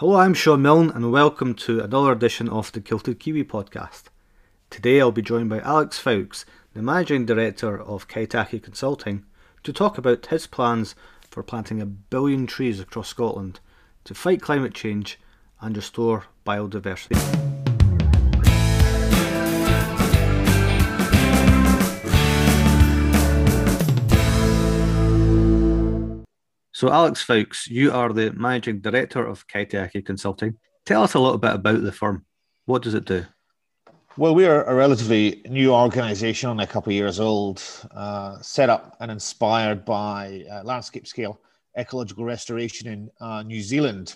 Hello, I'm Shaun Milne, and welcome to another edition of the Kilted Kiwi podcast. Today I'll be joined by Alex Foulkes, the Managing Director of Kaitiaki Consulting, to talk about his plans for planting a billion trees across Scotland to fight climate change and restore biodiversity. So, Alex Foulkes, you are the managing director of Kaitiaki Consulting. Tell us a little bit about the firm. What does it do? Well, we are a relatively new organisation, only a couple of years old, uh, set up and inspired by uh, landscape scale ecological restoration in uh, New Zealand.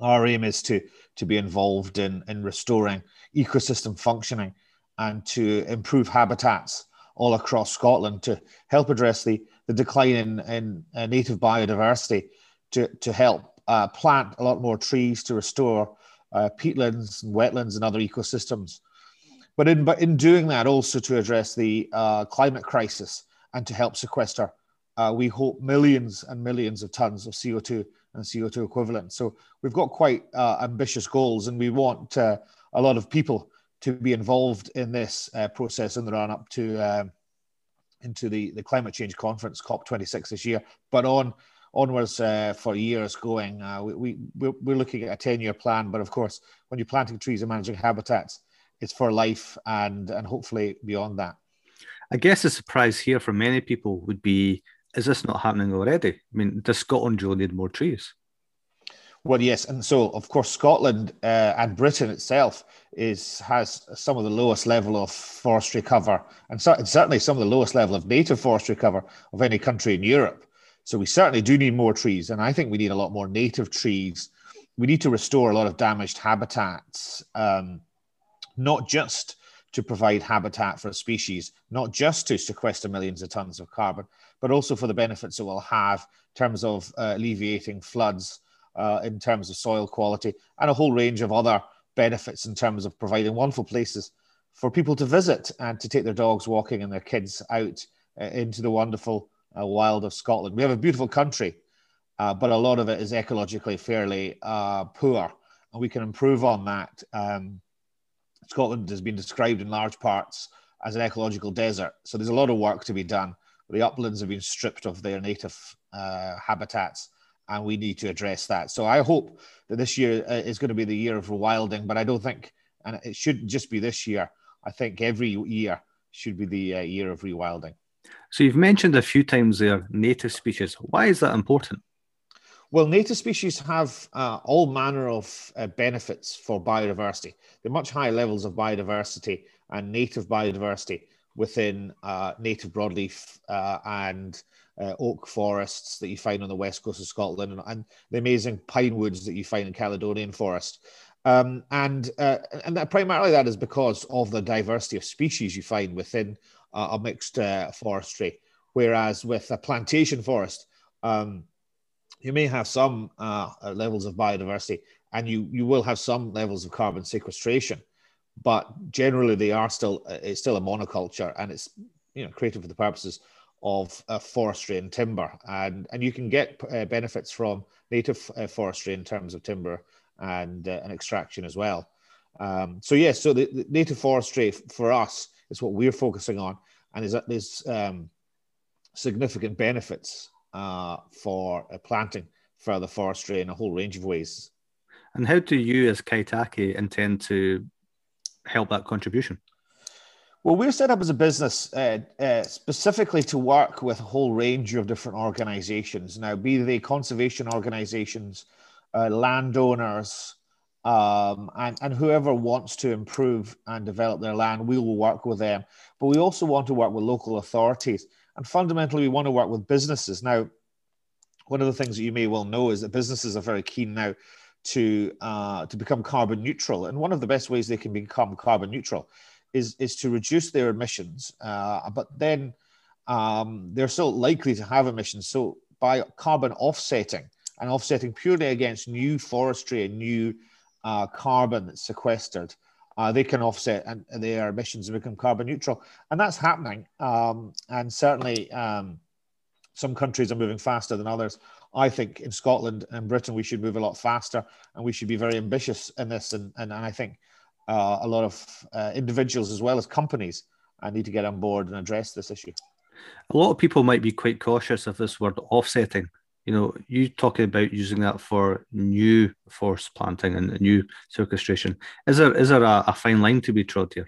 Our aim is to, to be involved in, in restoring ecosystem functioning and to improve habitats all across Scotland to help address the the decline in, in uh, native biodiversity to, to help uh, plant a lot more trees to restore uh, peatlands and wetlands and other ecosystems. But in, but in doing that, also to address the uh, climate crisis and to help sequester, uh, we hope millions and millions of tons of CO2 and CO2 equivalent. So we've got quite uh, ambitious goals, and we want a lot of people to be involved in this process in the run up to um, into the, the climate change conference COP26 this year, but on onwards uh, for years going. Uh, we, we, we're looking at a 10 year plan, but of course, when you're planting trees and managing habitats, it's for life and, and hopefully beyond that. I guess the surprise here for many people would be is this not happening already? I mean, does Scotland really need more trees? Well, yes, and so of course Scotland uh, and Britain itself is has some of the lowest level of forestry cover, and so, certainly some of the lowest level of native forestry cover of any country in Europe. So we certainly do need more trees, and I think we need a lot more native trees. We need to restore a lot of damaged habitats, um, not just to provide habitat for a species, not just to sequester millions of tons of carbon, but also for the benefits it will have in terms of uh, alleviating floods uh, in terms of soil quality and a whole range of other benefits in terms of providing wonderful places for people to visit and to take their dogs walking and their kids out uh, into the wonderful uh, wild of Scotland. We have a beautiful country, uh, but a lot of it is ecologically fairly uh, poor, and we can improve on that. Um, Scotland has been described in large parts as an ecological desert, so there's a lot of work to be done. The uplands have been stripped of their native uh, habitats and we need to address that. So I hope that this year uh, is going to be the year of rewilding, but I don't think, and it shouldn't just be this year. I think every year should be the uh, year of rewilding. So you've mentioned a few times there native species. Why is that important? Well, native species have uh, all manner of uh, benefits for biodiversity. There are much higher levels of biodiversity and native biodiversity within uh, native broadleaf uh, and uh, oak forests that you find on the west coast of Scotland and, and, the amazing pine woods that you find in Caledonian forest. Um, and uh, and that primarily that is because of the diversity of species you find within uh, a mixed uh, forestry. Whereas with a plantation forest, um, you may have some uh, levels of biodiversity, and you you will have some levels of carbon sequestration, but generally they are still it's still a monoculture, and it's you know created for the purposes of uh, forestry and timber, and and you can get uh, benefits from native uh, forestry in terms of timber and uh, and extraction as well. Um, so yes, so the, the, native forestry for us is what we're focusing on, and is that there's um, significant benefits uh, for uh, planting further forestry in a whole range of ways. And how do you, as Kaitiaki, intend to help that contribution? Well, we're set up as a business uh, uh, specifically to work with a whole range of different organizations. Now, be they conservation organizations, uh, landowners, um, and, and whoever wants to improve and develop their land, we will work with them. But we also want to work with local authorities. And fundamentally, we want to work with businesses. Now, one of the things that you may well know is that businesses are very keen now to, uh, to become carbon neutral. And one of the best ways they can become carbon neutral is is to reduce their emissions, uh, but then um, they're still likely to have emissions. So by carbon offsetting and offsetting purely against new forestry and new uh, carbon that's sequestered, uh, they can offset and their emissions and become carbon neutral, and that's happening. Um, and certainly, um, some countries are moving faster than others I think in Scotland and Britain we should move a lot faster, and we should be very ambitious in this. And and, and I think uh, a lot of uh, individuals as well as companies uh, need to get on board and address this issue. A lot of people might be quite cautious of this word offsetting. You know, you talking about using that for new forest planting and new sequestration. Is there is there a, a fine line to be trod here?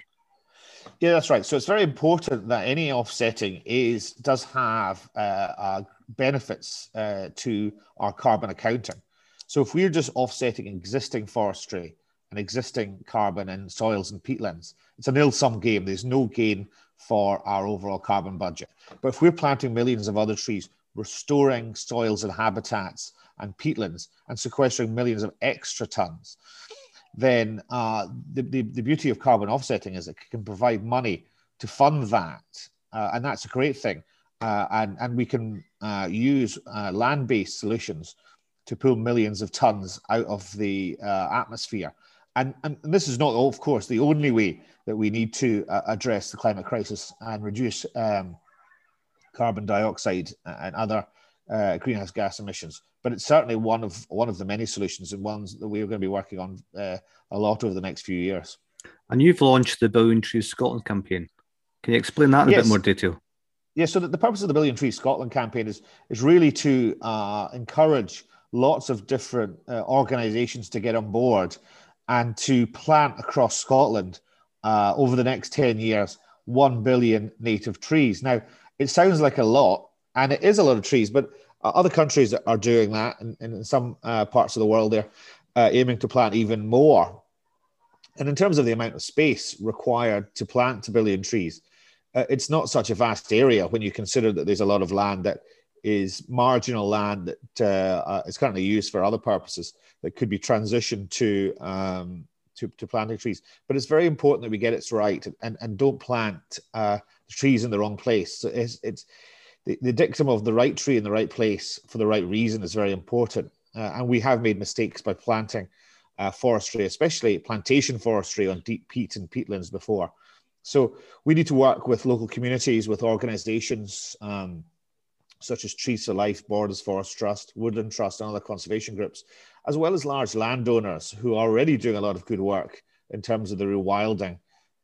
Yeah, that's right. So it's very important that any offsetting is does have uh, uh, benefits uh, to our carbon accounting. So if we're just offsetting existing forestry and existing carbon in soils and peatlands, it's a nil-sum game. There's no gain for our overall carbon budget. But if we're planting millions of other trees, restoring soils and habitats and peatlands, and sequestering millions of extra tons, then uh, the, the, the, beauty of carbon offsetting is it can provide money to fund that. Uh, and that's a great thing. Uh, and, and we can uh, use uh, land based solutions to pull millions of tons out of the uh, atmosphere. And, and, this is not, of course, the only way that we need to address the climate crisis and reduce um, carbon dioxide and other greenhouse gas emissions but it's certainly one of one of the many solutions and ones that we're going to be working on uh, a lot over the next few years. And you've launched the Billion Trees Scotland campaign. Can you explain that in yes. a bit more detail? Yeah, so the, the, purpose of the Billion Trees Scotland campaign is is really to uh, encourage lots of different uh, organisations to get on board and to plant across Scotland uh, over the next ten years one billion native trees. Now, it sounds like a lot, and it is a lot of trees, but uh, other countries are doing that, and, in some uh, parts of the world, they're uh, aiming to plant even more. And in terms of the amount of space required to plant a billion trees, uh, it's not such a vast area when you consider that there's a lot of land that is marginal land that uh, uh, is currently used for other purposes that could be transitioned to, um, to, to planting trees. But it's very important that we get it right and, and don't plant trees in the wrong place. So it's, it's the, the dictum of the right tree in the right place for the right reason is very important. Uh, and we have made mistakes by planting uh, forestry, especially plantation forestry on deep peat and peatlands before. So we need to work with local communities, with organizations um, such as Trees for Life, Borders Forest Trust, Woodland Trust, and other conservation groups, as well as large landowners who are already doing a lot of good work in terms of the rewilding,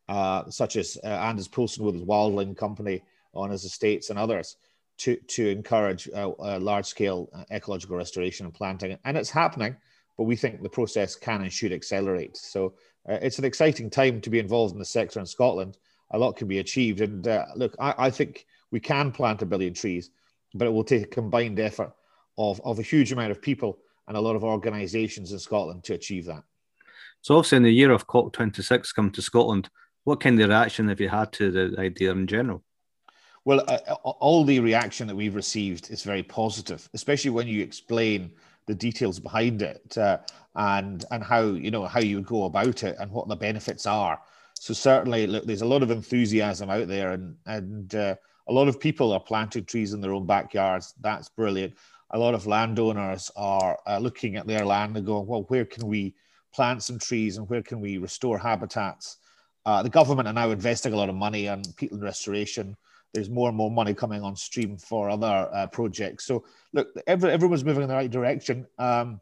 uh, such as uh, Anders Povlsen with his Wildling Company on his estates and others to, to encourage uh, large scale uh, ecological restoration and planting. And it's happening, but we think the process can and should accelerate. So uh, it's an exciting time to be involved in the sector in Scotland. A lot can be achieved. And uh, look, I, I, think we can plant a billion trees, but it will take a combined effort of, of a huge amount of people and a lot of organisations in Scotland to achieve that. So, obviously, in the year of COP26 come to Scotland, what kind of reaction have you had to the idea in general? Well, uh, uh, all the reaction that we've received is very positive, especially when you explain the details behind it uh, and and how you know how you go about it and what the benefits are. So certainly, look, there's a lot of enthusiasm out there, and and uh, a lot of people are planting trees in their own backyards. That's brilliant. A lot of landowners are uh, looking at their land and going, well, where can we plant some trees and where can we restore habitats? Uh, the government are now investing a lot of money on peatland restoration there's more and more money coming on stream for other uh, projects. So look, every, everyone's moving in the right direction, um,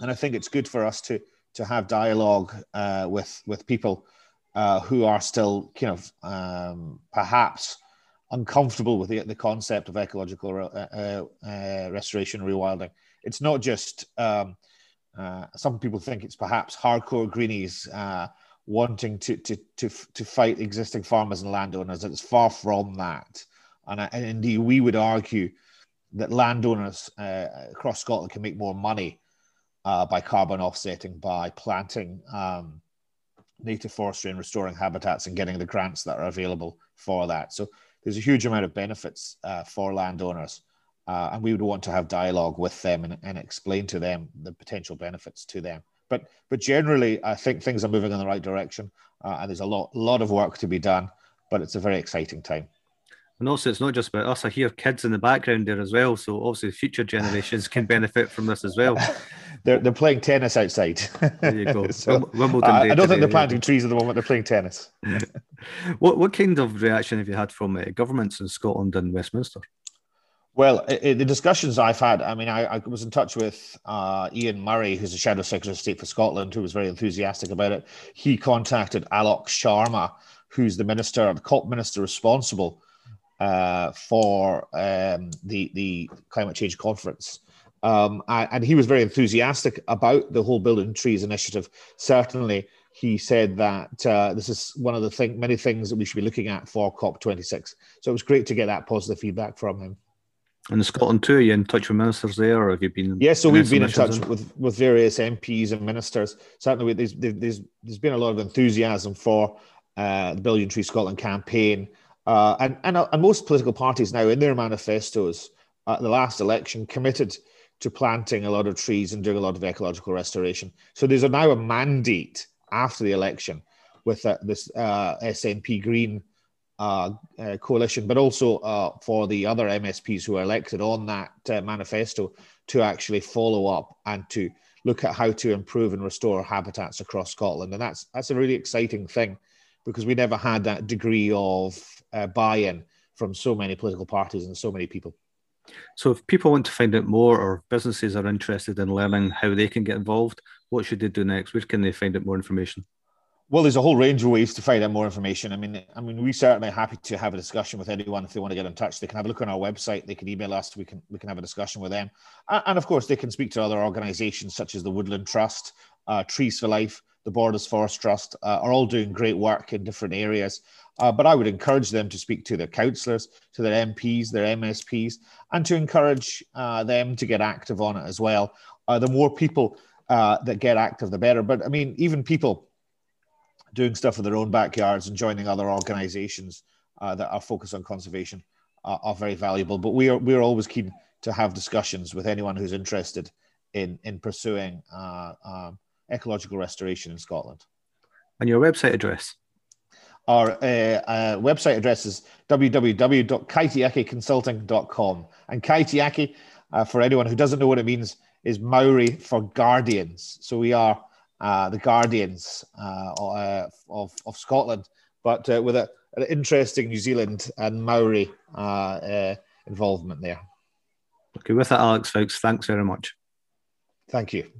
and I think it's good for us to to have dialogue uh, with with people uh, who are still kind of um, perhaps uncomfortable with the, the concept of ecological uh, uh, uh, restoration rewilding. It's not just um, some people think it's perhaps hardcore greenies wanting to to to to fight existing farmers and landowners. It's far from that, and, and indeed we would argue that landowners uh, across Scotland can make more money uh, by carbon offsetting by planting um, native forestry and restoring habitats and getting the grants that are available for that. So there's a huge amount of benefits uh, for landowners. Uh, and we would want to have dialogue with them and, and explain to them the potential benefits to them. But but generally, I think things are moving in the right direction, uh, and there's a lot lot of work to be done. But it's a very exciting time. And also, it's not just about us. I hear kids in the background there as well. So obviously, future generations can benefit from this as well. they're, they're playing tennis outside. There you go. so, Wimbledon. I, I don't today, think they're planting yeah. trees at the moment. They're playing tennis. what what kind of reaction have you had from uh, governments in Scotland and Westminster? Well, in the discussions I've had, I mean, I, I was in touch with uh, Ian Murray, who's the Shadow Secretary of State for Scotland, who was very enthusiastic about it. He contacted Alok Sharma, who's the minister, the COP minister responsible uh, for um, the the climate change conference. Um, and he was very enthusiastic about the whole billion trees initiative. Certainly, he said that uh, this is one of the thing, many things that we should be looking at for COP26. So it was great to get that positive feedback from him. And in Scotland too, are you in touch with ministers there, or have you been? Yeah, so we've been in touch in? with with various MPs and ministers. Certainly, there's there's there's been a lot of enthusiasm for uh, the Billion Tree Scotland campaign, uh, and and and most political parties now in their manifestos at the last election committed to planting a lot of trees and doing a lot of ecological restoration. So there's now a mandate after the election with uh, this uh, SNP Green uh, uh, coalition, but also uh, for the other MSPs who are elected on that uh, manifesto to actually follow up and to look at how to improve and restore habitats across Scotland. And that's that's a really exciting thing because we never had that degree of uh, buy-in from so many political parties and so many people. So, if people want to find out more, or businesses are interested in learning how they can get involved, what should they do next? Where can they find out more information? Well, there's a whole range of ways to find out more information. I mean, I mean, we certainly are happy to have a discussion with anyone if they want to get in touch. They can have a look on our website. They can email us. We can we can have a discussion with them, and of course, they can speak to other organisations such as the Woodland Trust, uh, Trees for Life, the Borders Forest Trust, uh, are all doing great work in different areas. Uh, but I would encourage them to speak to their councillors, to their MPs, their MSPs, and to encourage uh, them to get active on it as well. Uh, the more people uh, that get active, the better. But I mean, even people doing stuff in their own backyards and joining other organizations uh, that are focused on conservation are, are, very valuable. But we are we're always keen to have discussions with anyone who's interested in in pursuing uh, um, ecological restoration in Scotland. And your website address? Our uh, uh, website address is www.kaitiakiconsulting.com. And Kaitiaki, uh, for anyone who doesn't know what it means, is Maori for guardians. So we are uh, the Guardians uh, uh, of, of Scotland, but uh, with a, an interesting New Zealand and Maori involvement there. Okay, with that, Alex, Foulkes, thanks very much. Thank you.